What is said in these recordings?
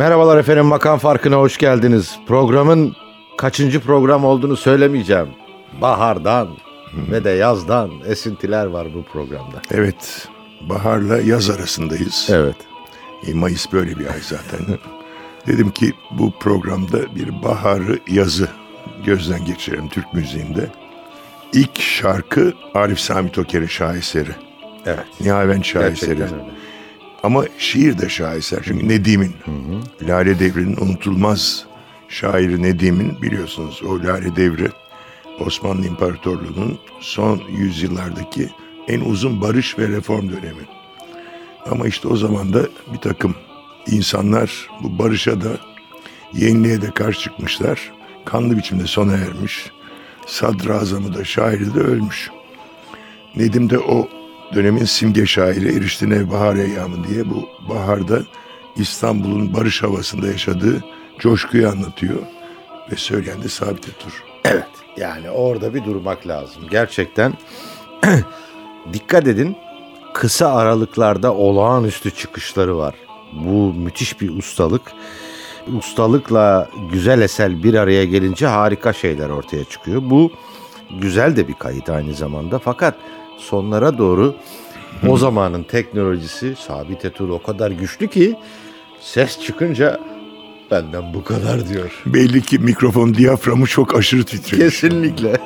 Merhabalar efendim makam farkına hoş geldiniz. Programın kaçıncı program olduğunu söylemeyeceğim. Bahardan ve de yazdan esintiler var bu programda. Evet, baharla yaz arasındayız. Evet. E, Mayıs böyle bir ay zaten. Dedim ki bu programda bir baharı yazı gözden geçirelim Türk müziğinde. İlk şarkı Arif Sami Toker'in şaheseri. Evet. Nihavent şaheseri. Gerçekten öyle. Ama şiir de şaheser. Çünkü Nedim'in, Lale Devri'nin unutulmaz şairi Nedim'in biliyorsunuz o Lale Devri Osmanlı İmparatorluğu'nun son yüzyıllardaki en uzun barış ve reform dönemi. Ama işte o zaman da bir takım insanlar bu barışa da yeniliğe de karşı çıkmışlar. Kanlı biçimde sona ermiş. Sadrazamı da şairi de ölmüş. Nedim de o dönemin simge şairi Eriştin Bahar Eyyamı diye bu baharda İstanbul'un barış havasında yaşadığı coşkuyu anlatıyor. Ve söyleyen de Sabit Etur. Evet. Yani orada bir durmak lazım. Gerçekten dikkat edin kısa aralıklarda olağanüstü çıkışları var. Bu müthiş bir ustalık. Ustalıkla güzel eser bir araya gelince harika şeyler ortaya çıkıyor. Bu güzel de bir kayıt aynı zamanda. Fakat sonlara doğru o zamanın teknolojisi Sabit Etul o kadar güçlü ki ses çıkınca benden bu kadar diyor. Belli ki mikrofon diyaframı çok aşırı titremiş. Kesinlikle.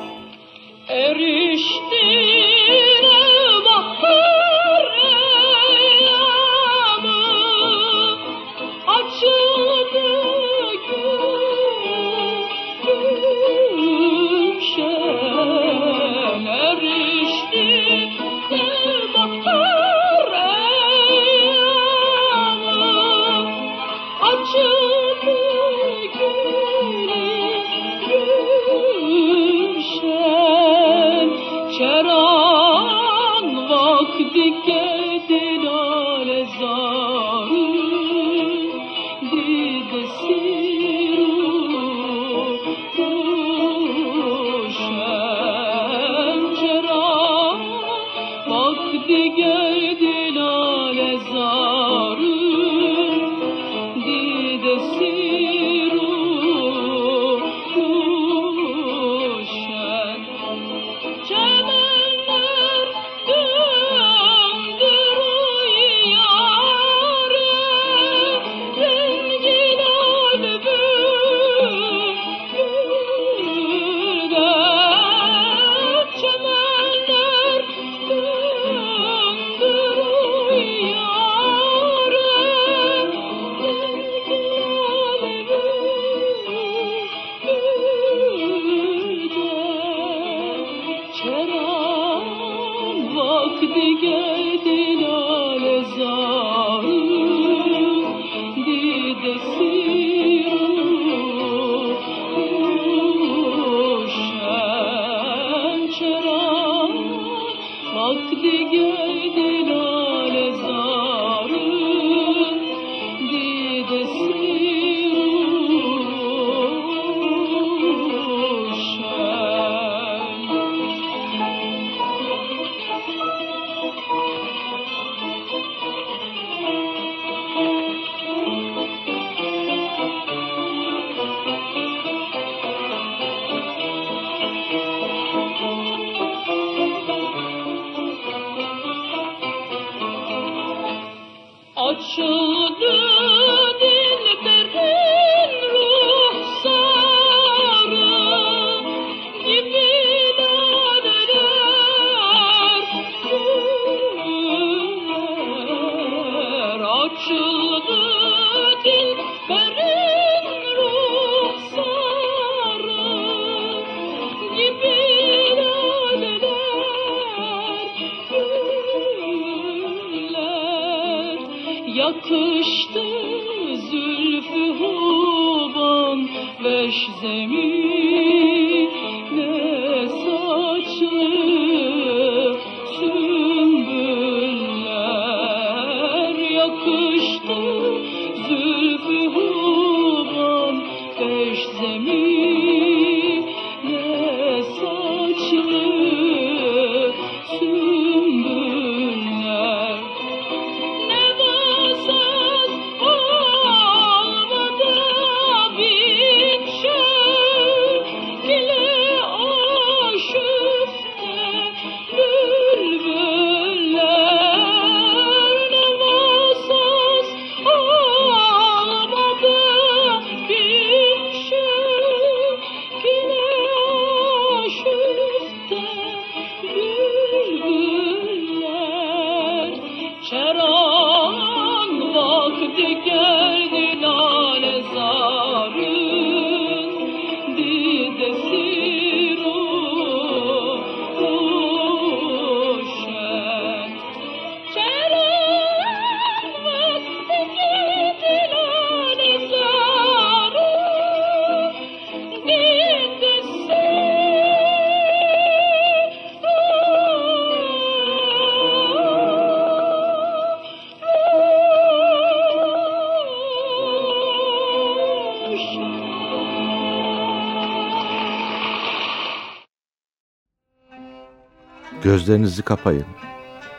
Gözlerinizi kapayın.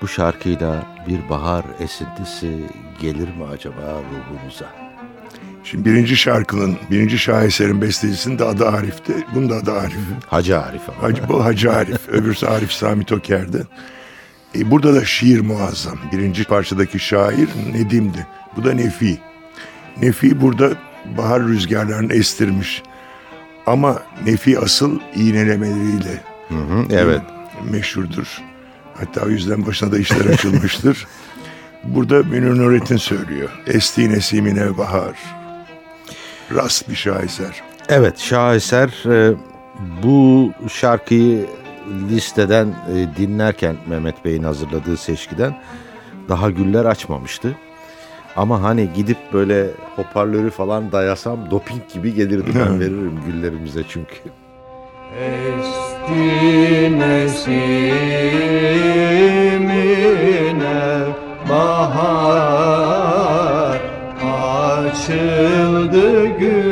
Bu şarkıyla bir bahar esintisi gelir mi acaba ruhunuza? Şimdi birinci şarkının, birinci şaheserin bestecisinin de adı Arif'ti. Bunun da adı Arif. Hacı Arif ama. Hacı, bu Hacı Arif. Öbürsü Arif Sami Toker'di. E, burada da şiir muazzam. Birinci parçadaki şair Nedim'di. Bu da Nefi. Nefi burada bahar rüzgarlarını estirmiş. Ama Nefi asıl iğnelemeleriyle Hı hı, evet. Meşhurdur. Hatta o yüzden başına da işler açılmıştır. Burada Münir Nurettin söylüyor. Esti nesimine bahar. Rast bir şaheser. Evet şaheser e, bu şarkıyı listeden e, dinlerken Mehmet Bey'in hazırladığı seçkiden daha güller açmamıştı. Ama hani gidip böyle hoparlörü falan dayasam doping gibi gelirdi. Ben veririm güllerimize çünkü. Esti nesimine bahar Açıldı güller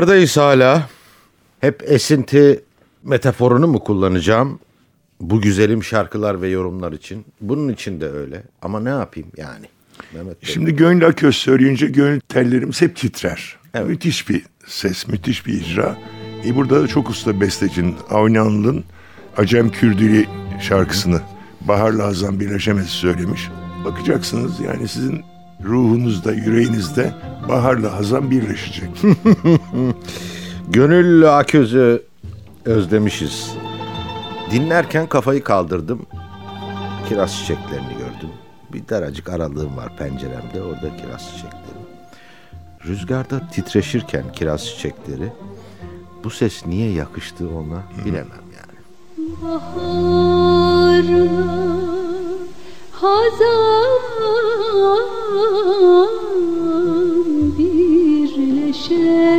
Bahardayız hala. Hep esinti metaforunu mu kullanacağım? Bu güzelim şarkılar ve yorumlar için. Bunun için de öyle. Ama ne yapayım yani? Mehmet Bey. Şimdi Gönül Aköz söyleyince gönül tellerimiz hep titrer. Evet. Müthiş bir ses, müthiş bir icra. E burada da çok usta bestecinin, Avni Acem Kürdili şarkısını Bahar'la Hazan birleşemez söylemiş. Bakacaksınız yani sizin ruhunuzda, yüreğinizde Bahar'la Hazan birleşecek. Gönüllü Aköz'ü özlemişiz. Dinlerken kafayı kaldırdım. Kiraz çiçeklerini gördüm. Bir daracık aralığım var penceremde. Orada kiraz çiçekleri. Rüzgarda titreşirken kiraz çiçekleri bu ses niye yakıştı ona bilemem yani. Baharla hazan birleşemez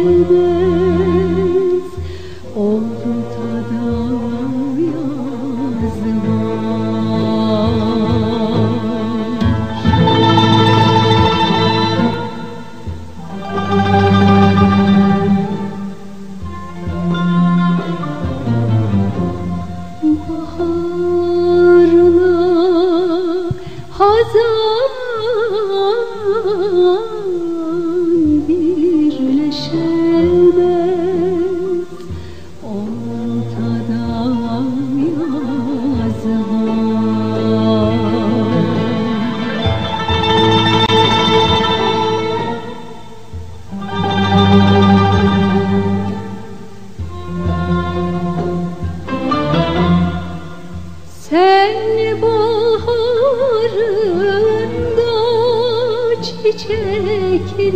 Sen baharında çiçekler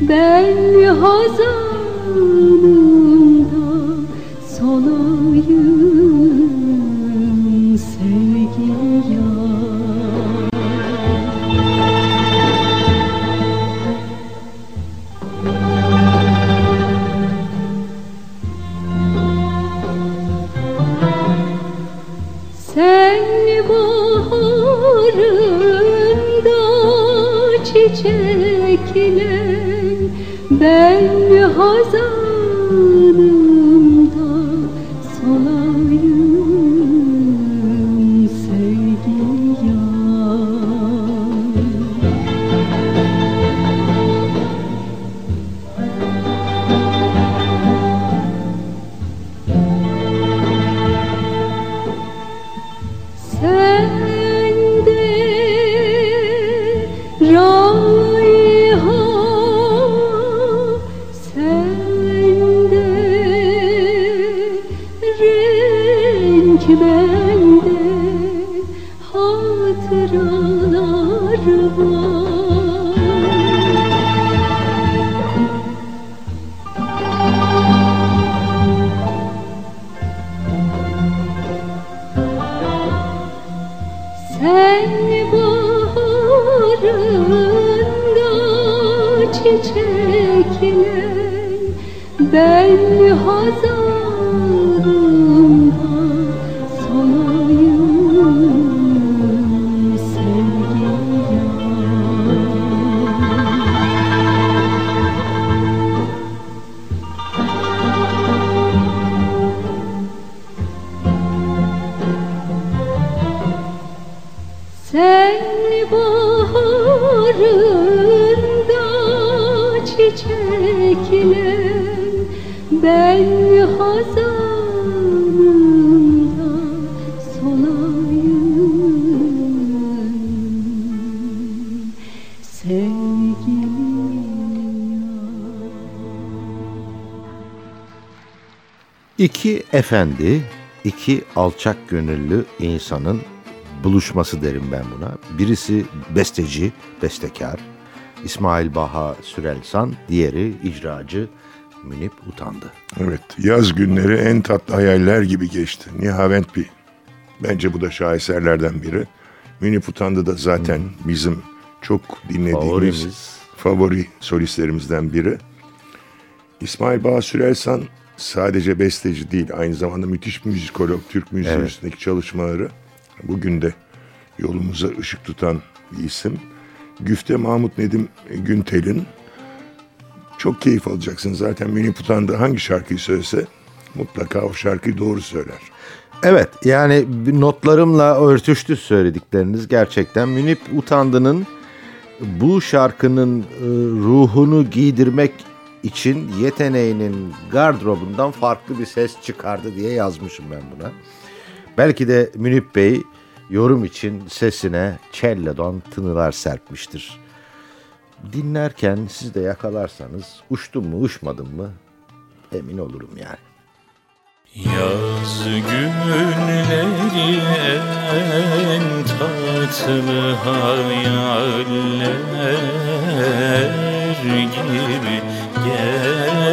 Ben hazanında Ben efendi, iki alçak gönüllü insanın buluşması derim ben buna. Birisi besteci, bestekar İsmail Baha Sürelsan, diğeri icracı Münip Utandı. Evet, yaz günleri en tatlı hayaller gibi geçti. Nihavent bir. Bence bu da şaheserlerden biri. Münip Utandı da zaten bizim çok dinlediğimiz Favorimiz. favori solistlerimizden biri. İsmail Baha Sürelsan sadece besteci değil, aynı zamanda müthiş bir müzikolog, Türk müziği Evet. üstündeki çalışmaları bugün de yolumuza ışık tutan bir isim. Güfte Mahmut Nedim Güntel'in çok keyif alacaksın. Zaten Münip Utandı hangi şarkıyı söylese mutlaka o şarkıyı doğru söyler. Evet yani notlarımla örtüştü söyledikleriniz gerçekten. Münip Utandı'nın bu şarkının e, ruhunu giydirmek için yeteneğinin gardırobundan farklı bir ses çıkardı diye yazmışım ben buna. Belki de Münip Bey yorum için sesine cello'dan tınılar serpmiştir. Dinlerken siz de yakalarsanız uçtum mu uçmadım mı emin olurum yani. Yaz günleri en tatlı hayaller gibi geçti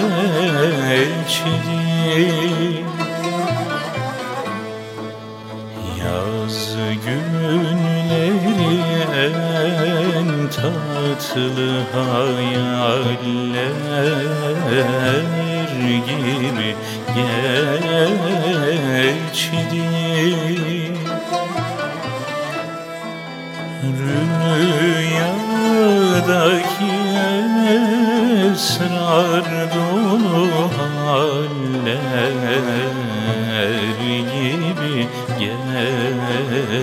Yaz günleri en tatlı hayaller gibi geçti Rüyadaki esrar dolu haller gibi geçti.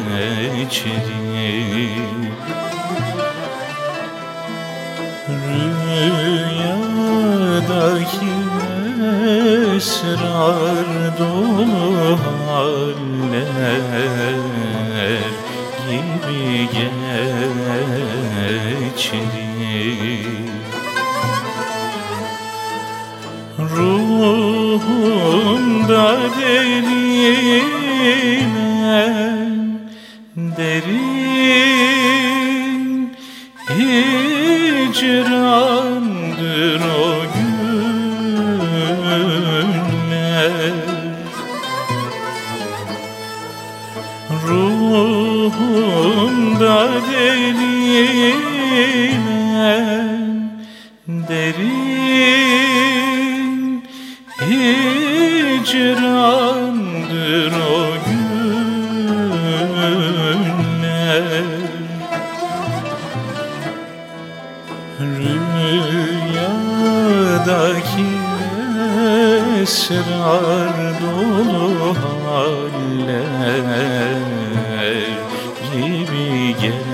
Rüyadaki esrar dolu haller gibi geçti Ruhumda derinen Rüyadaki esrar dolu haller gibi geçti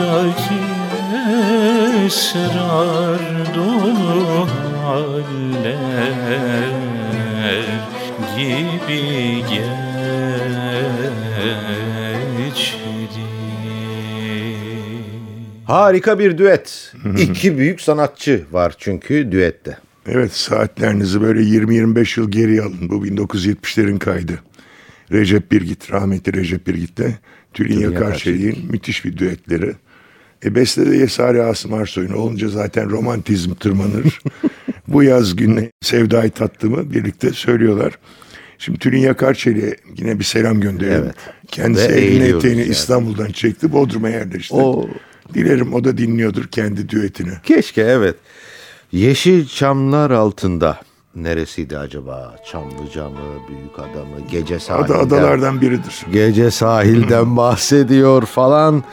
Rüyadaki esrar dolu haller gibi geçti. Harika bir düet. İki büyük sanatçı var çünkü düette. Evet saatlerinizi böyle 20-25 yıl geri alın. Bu 1970'lerin kaydı. Recep Birgit, rahmetli Recep Birgit'le Tülin Tülin Yakarçelik'in müthiş bir düetleri. E bestede Yesari Asım Arsoy'un olunca zaten romantizm tırmanır. Bu yaz günü Sevda'yı tattığımı birlikte söylüyorlar. Şimdi Tülin Yakarçelik'e yine bir selam gönderelim. Evet. Kendisi Ve elini eteğini yani. İstanbul'dan çekti Bodrum'a yerleşti. O- Dilerim o da dinliyordur kendi düetini. Keşke evet. Yeşil çamlar altında. Neresiydi acaba? Çamlıca mı, Büyük Ada mı, Gece sahilden. Ada adalardan biridir. Gece sahilden bahsediyor falan.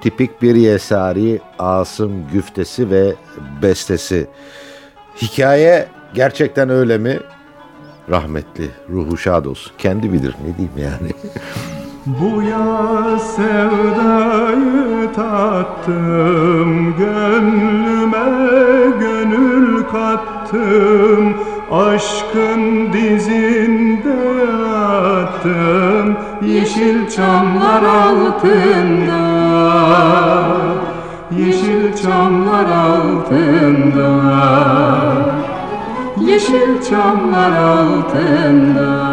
Tipik bir Yesari, Asım güftesi ve bestesi. Hikaye gerçekten öyle mi? Rahmetli, ruhu şad olsun. Kendi bilir ne diyeyim yani. Bu yaz sevdayı tattım Gönlüme gönül kattım Aşkın dizinde yattım Yeşil çamlar altında Yeşil çamlar altında Yeşil çamlar altında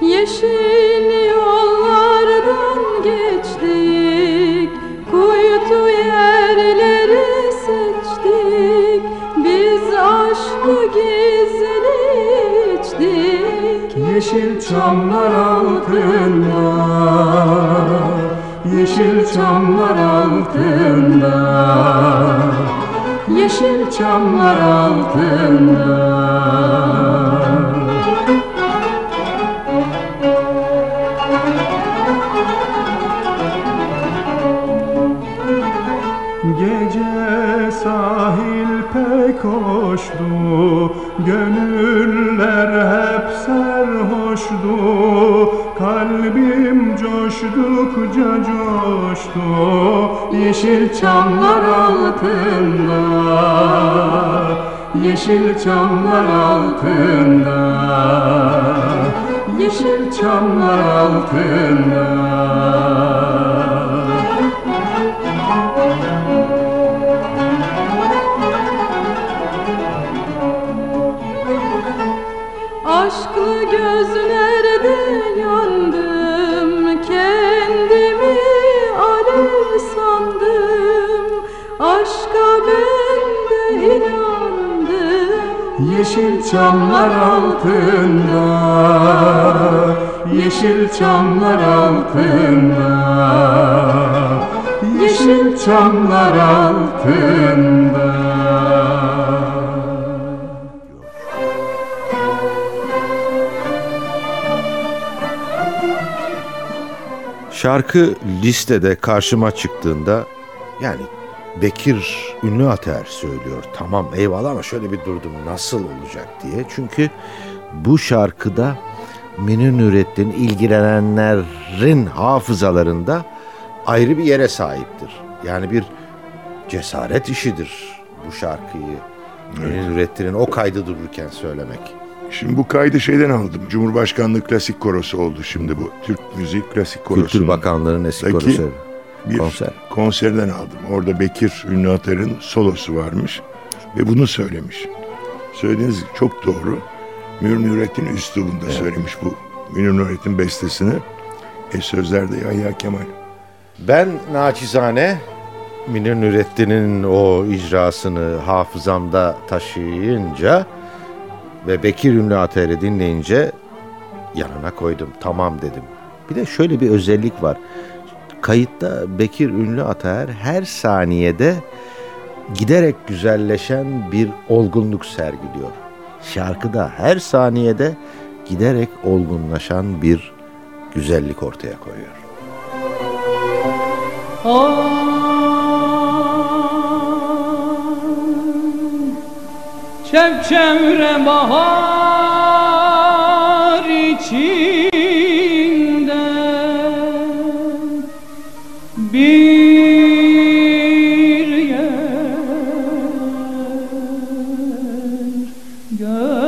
Yeşil yollardan geçtik, kuytu yerleri seçtik. Biz aşkı gizli Yeşil çamlar altında Yeşil çamlar altında Yeşil çamlar altında sahil pek hoştu. Gönüller hep serhoştu. Kalbim coştukça coştu. Yeşil çamlar altında. Yeşil çamlar altında. Yeşil çamlar altında Yeşil çamlar altında Yeşil çamlar altında. Yeşil çamlar altında Şarkı listede karşıma çıktığında yani Bekir Ünlü Ater söylüyor. Tamam eyvallah ama şöyle bir durdum nasıl olacak diye. Çünkü bu şarkıda Münir Nurettin ilgilenenlerin hafızalarında ayrı bir yere sahiptir. Yani bir cesaret işidir bu şarkıyı. Münir Nurettin'in o kaydı dururken söylemek. Şimdi bu kaydı şeyden aldım. Cumhurbaşkanlığı Klasik Korosu oldu şimdi bu. Türk Müzik Klasik Korosu. Kültür Bakanlığı'nın eski korosu. bir konser. konserden aldım. Orada Bekir Ünlü Atar'ın solosu varmış ve bunu söylemiş. Söylediğiniz çok doğru. Münir Nurettin üslubunda söylemiş bu. Münir Nurettin bestesini. E sözlerde Yahya Kemal. Ben naçizane Münir Nurettin'in o icrasını hafızamda taşıyınca ve Bekir Ünlü Ater'i dinleyince yanına koydum. Tamam dedim. Bir de şöyle bir özellik var. Kayıtta Bekir Ünlü Ater her saniyede giderek güzelleşen bir olgunluk sergiliyor. Şarkıda her saniyede giderek olgunlaşan bir güzellik ortaya koyuyor. Çevçevre bahar içinde bir yer gördüm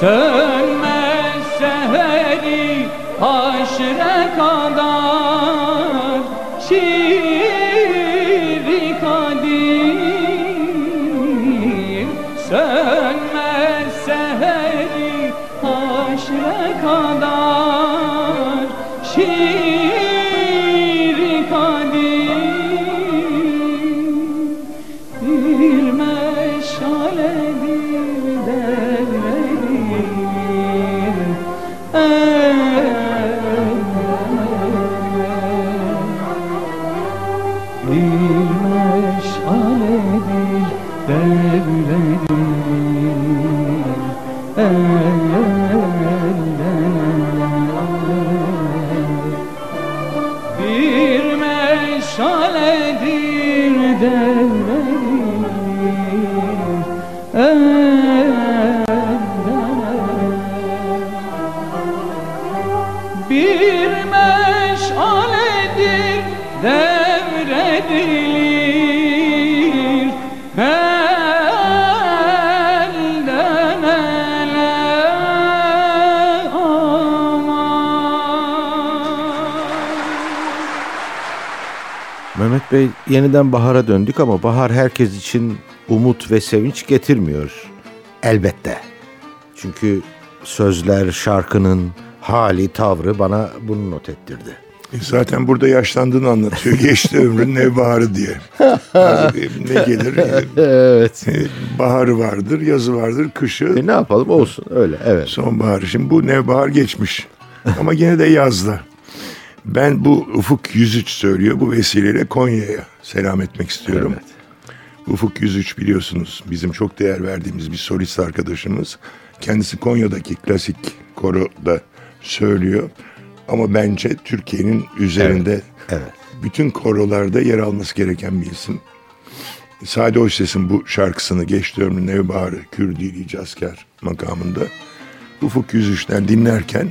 Sönmez seheri haşre kadar. Şiiri Mehmet Bey yeniden bahara döndük ama bahar herkes için umut ve sevinç getirmiyor. Elbette. Çünkü sözler şarkının hali, tavrı bana bunu not ettirdi. E Zaten burada yaşlandığını anlatıyor. Geçti ömrün nevbaharı diye. Abi, ne gelir? E, Evet. Baharı vardır, yazı vardır, kışı, E ne yapalım olsun öyle evet. sonbaharı. Şimdi bu nevbahar geçmiş. Ama gene de yazda. Ben bu Ufuk 103 söylüyor. Bu vesileyle Konya'ya selam etmek istiyorum. Evet. Ufuk 103 biliyorsunuz bizim çok değer verdiğimiz bir solist arkadaşımız. Kendisi Konya'daki klasik koroda söylüyor. Ama bence Türkiye'nin üzerinde Evet. bütün korolarda yer alması gereken bir isim. Sade Hoşses'in bu şarkısını Geçti Ömrün Nevbaharı Kürdili Cazker makamında Ufuk 103'ten dinlerken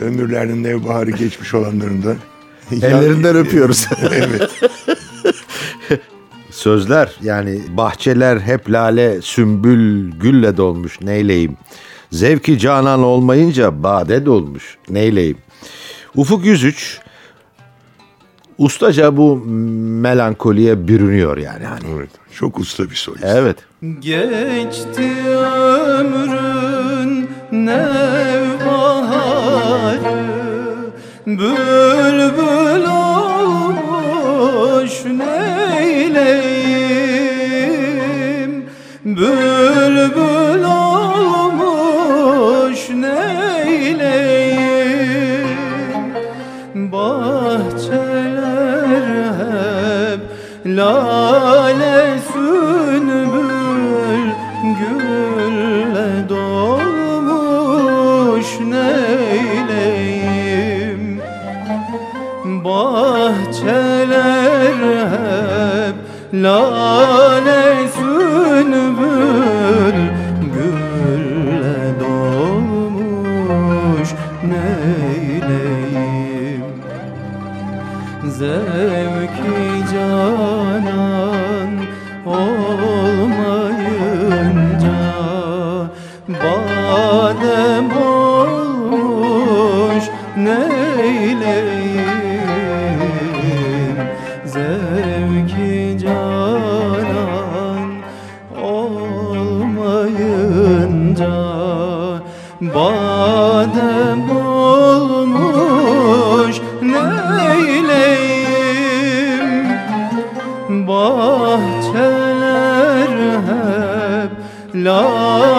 ömürlerinin nevbaharı geçmiş olanların da Ellerinden öpüyoruz. evet. Sözler yani bahçeler hep lale, sümbül, gülle dolmuş neyleyim. Zevki canan olmayınca bade dolmuş neyleyim. Ufuk 103 ustaca bu melankoliye bürünüyor yani. Hani. evet. Çok usta bir solist. Evet. Geçti ömrün nevbaharı Bülbül olmuş neyleyim hep Bahçeler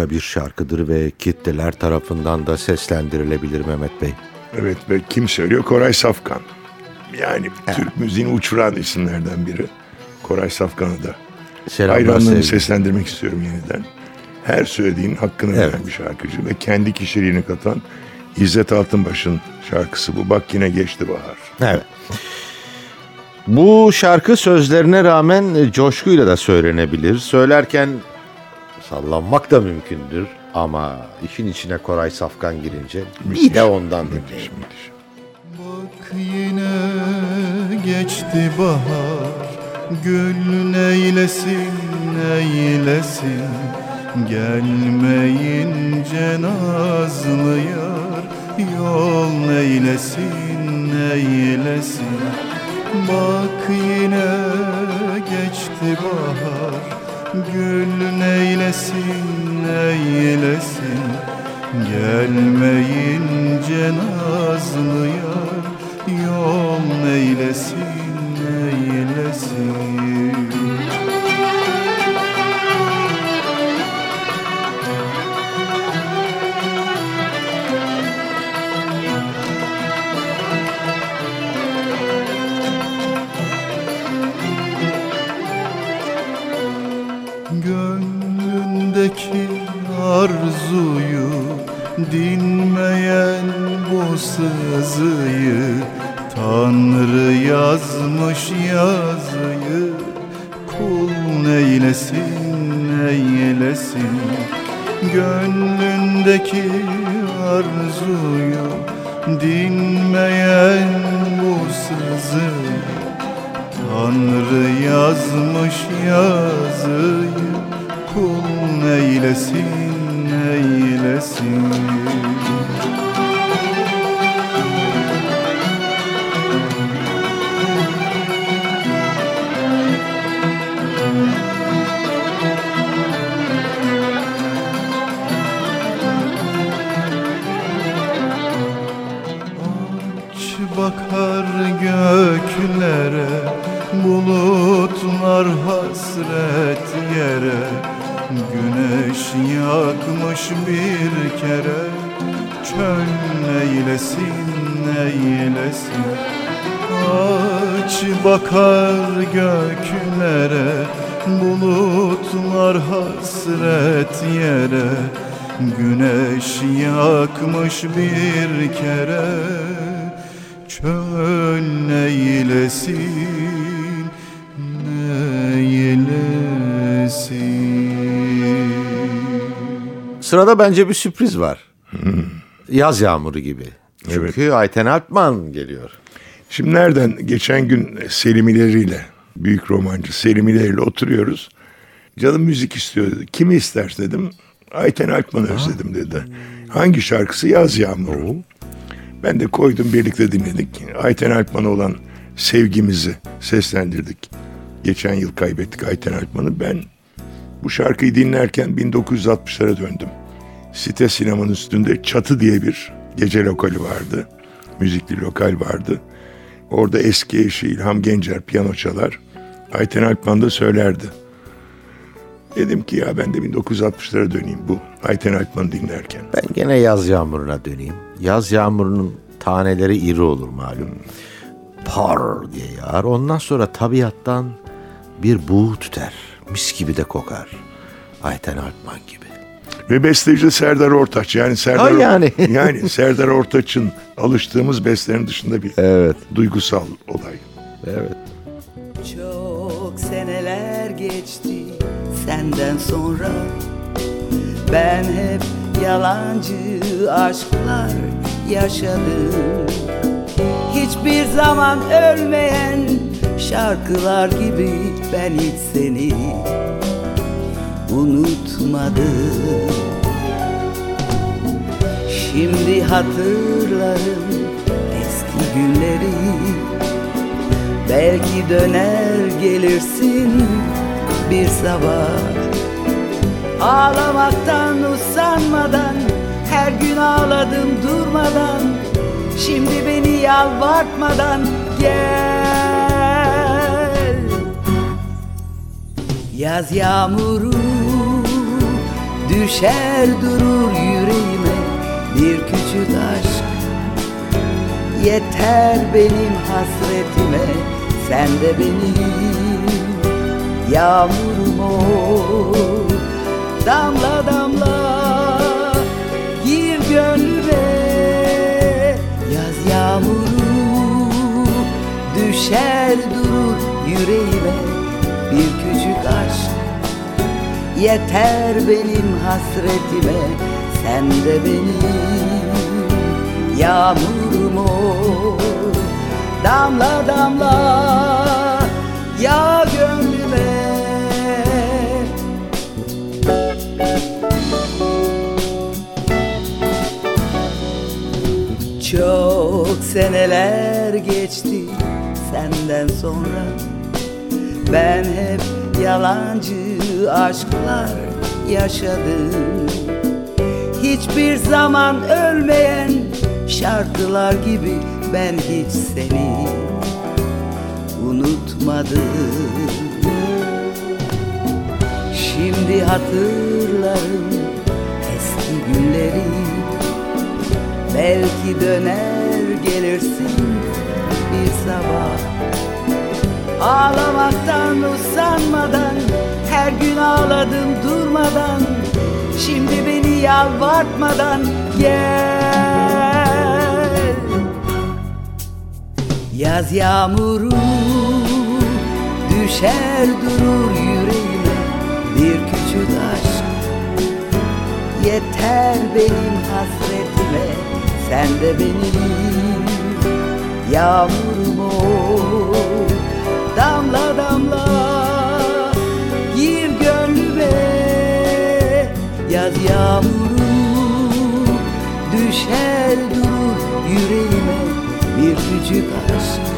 Harika bir şarkıdır ve kitleler tarafından da seslendirilebilir Mehmet Bey. Evet ve kim söylüyor? Koray Safkan. Yani Türk müziğini uçuran isimlerden biri. Koray Safkan'ı da Selamlar hayranlığını seslendirmek istiyorum yeniden. Her söylediğin hakkını Evet. veren bir şarkıcı ve kendi kişiliğini katan İzzet Altınbaş'ın şarkısı bu. Bak yine geçti bahar. Evet. Bu şarkı sözlerine rağmen coşkuyla da söylenebilir. Söylerken sallanmak da mümkündür. Ama işin içine Koray Safkan girince bir de ondan dinleyelim. Müthiş. Bak yine geçti bahar Gül neylesin neylesin Gelmeyince nazlı yar Yol neylesin neylesin Bak yine geçti bahar Gül neylesin neylesin Gelmeyince nazlı yar. Yol neylesin neylesin arzuyu Dinmeyen bu sızıyı Tanrı yazmış yazıyı Kul neylesin neylesin? Gönlündeki arzuyu Dinmeyen bu sızıyı Tanrı yazmış yazıyı Kul neylesin neylesin bir kere Çöl neylesin neylesin Sırada bence bir sürpriz var. Yaz yağmuru gibi. Çünkü Ayten Alpman geliyor. Şimdi nereden? Geçen gün Selim İleri ile büyük romancı Selim İleri ile oturuyoruz. Canım müzik istiyor dedi. Kimi ister dedim. Ayten Alpman'ı özledim dedi. Hangi şarkısı? Yaz Yağmuru. Ben de koydum birlikte dinledik. Ayten Alpman'a olan sevgimizi seslendirdik. Geçen yıl kaybettik Ayten Alpman'ı. Ben bu şarkıyı dinlerken 1960'lara döndüm. Site sinemanın üstünde Çatı diye bir gece lokali vardı. Müzikli lokal vardı. Orada eski eşi İlham Gencer piyano çalar. Ayten Alpman da söylerdi. Dedim ki ya ben de 1960'lara döneyim bu Ayten Alpman'ı dinlerken. Ben gene yaz yağmuruna döneyim. Yaz yağmurunun taneleri iri olur malum. Par diye yağar. Ondan sonra tabiattan bir buğu tüter. Mis gibi de kokar. Ayten Alpman gibi. Ve besteci Serdar Ortaç yani Serdar Ha, yani. yani Serdar Ortaç'ın alıştığımız bestlerin dışında bir Evet. duygusal olay. Evet. Çok seneler geçti senden sonra. Ben hep yalancı aşklar yaşadım. Hiçbir zaman ölmeyen şarkılar gibi ben hiç seni unutmadım. Şimdi hatırlarım eski günleri. Belki döner gelirsin bir sabah Ağlamaktan usanmadan Her gün ağladım durmadan. Şimdi beni yalvartmadan gel. Yaz yağmuru düşer durur yüreğime Bir küçük aşk. Yeter benim hasretime Sen de benim yağmurum ol Damla damla gir gönlüme. Yaz yağmuru düşer durur yüreğime. Bir küçük aşk yeter benim hasretime. Sen de benim yağmurum ol. Damla damla yağ gönlüme. Çok seneler geçti senden sonra. Ben hep yalancı aşklar yaşadım. Hiçbir zaman ölmeyen şarkılar gibi ben hiç seni unutmadım Şimdi hatırlarım eski günleri. Belki döner gelirsin bir sabah. Ağlamaktan usanmadan Her gün ağladım durmadan. Şimdi beni yalvartmadan gel. Yaz yağmuru düşer durur yüreğime Bir küçük aşk. Yeter benim hasretime Sen de benim yağmurum ol. Damla damla gir gönlüme Yaz yağmuru düşer durur yüreğime Bir küçük aşk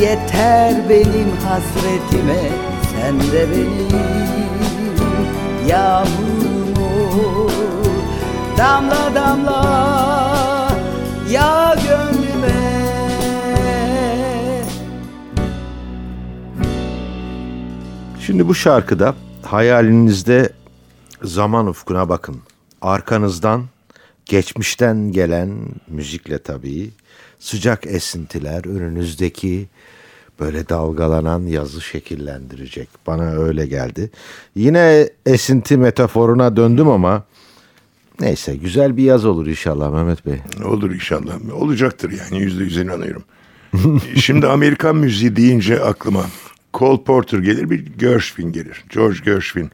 yeter benim hasretime Sen de benim yağmurum ol Damla damla yağ gönlüme Şimdi bu şarkıda hayalinizde zaman ufkuna bakın. Arkanızdan geçmişten gelen müzikle tabii sıcak esintiler önünüzdeki böyle dalgalanan yazı şekillendirecek. Bana öyle geldi. Yine esinti metaforuna döndüm ama neyse güzel bir yaz olur inşallah Mehmet Bey. Olur inşallah. Olacaktır yani yüzde yüz inanıyorum. Şimdi Amerikan müziği deyince aklıma Cole Porter gelir bir Gershwin gelir. George Gershwin.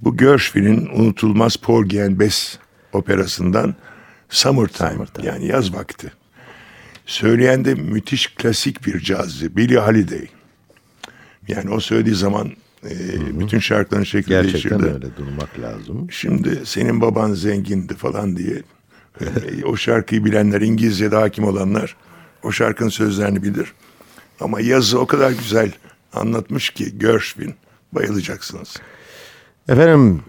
Bu Gershwin'in unutulmaz Porgy and Bess operasından Summertime, Summertime. yani yaz vakti. Söyleyen de müthiş klasik bir cazcı Billie Holiday. Yani o söylediği zaman e, bütün şarkıların şekli Gerçekten değişirdi. öyle durmak lazım. Şimdi senin baban zengindi falan diye e, o şarkıyı bilenler İngilizce'de hakim olanlar o şarkının sözlerini bilir. Ama yazı o kadar güzel anlatmış ki Gershwin bayılacaksınız. Efendim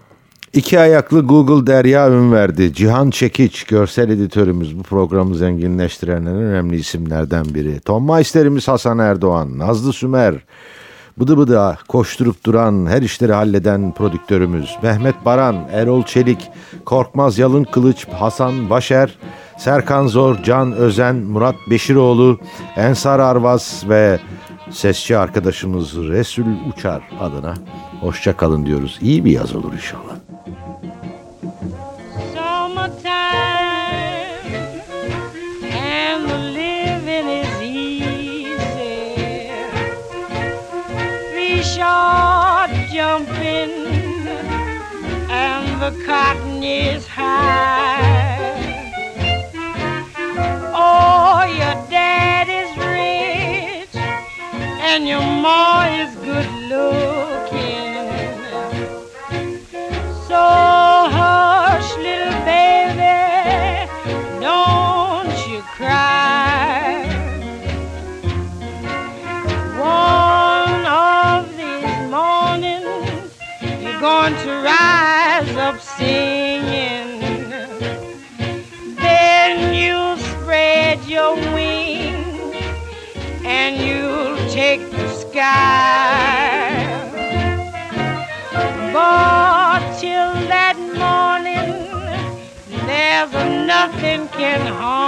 iki ayaklı Google Derya ün verdi. Cihan Çekiç görsel editörümüz bu programı zenginleştiren en önemli isimlerden biri. Tom Meister'imiz Hasan Erdoğan, Nazlı Sümer, Bıdı bıda koşturup duran her işleri halleden prodüktörümüz Mehmet Baran, Erol Çelik, Korkmaz Yalın Kılıç, Hasan Başer, Serkan Zor, Can Özen, Murat Beşiroğlu, Ensar Arvaz ve sesçi arkadaşımız Resul Uçar adına hoşça kalın diyoruz. İyi bir yaz olur inşallah. Jumping and the cotton is high. Nothing can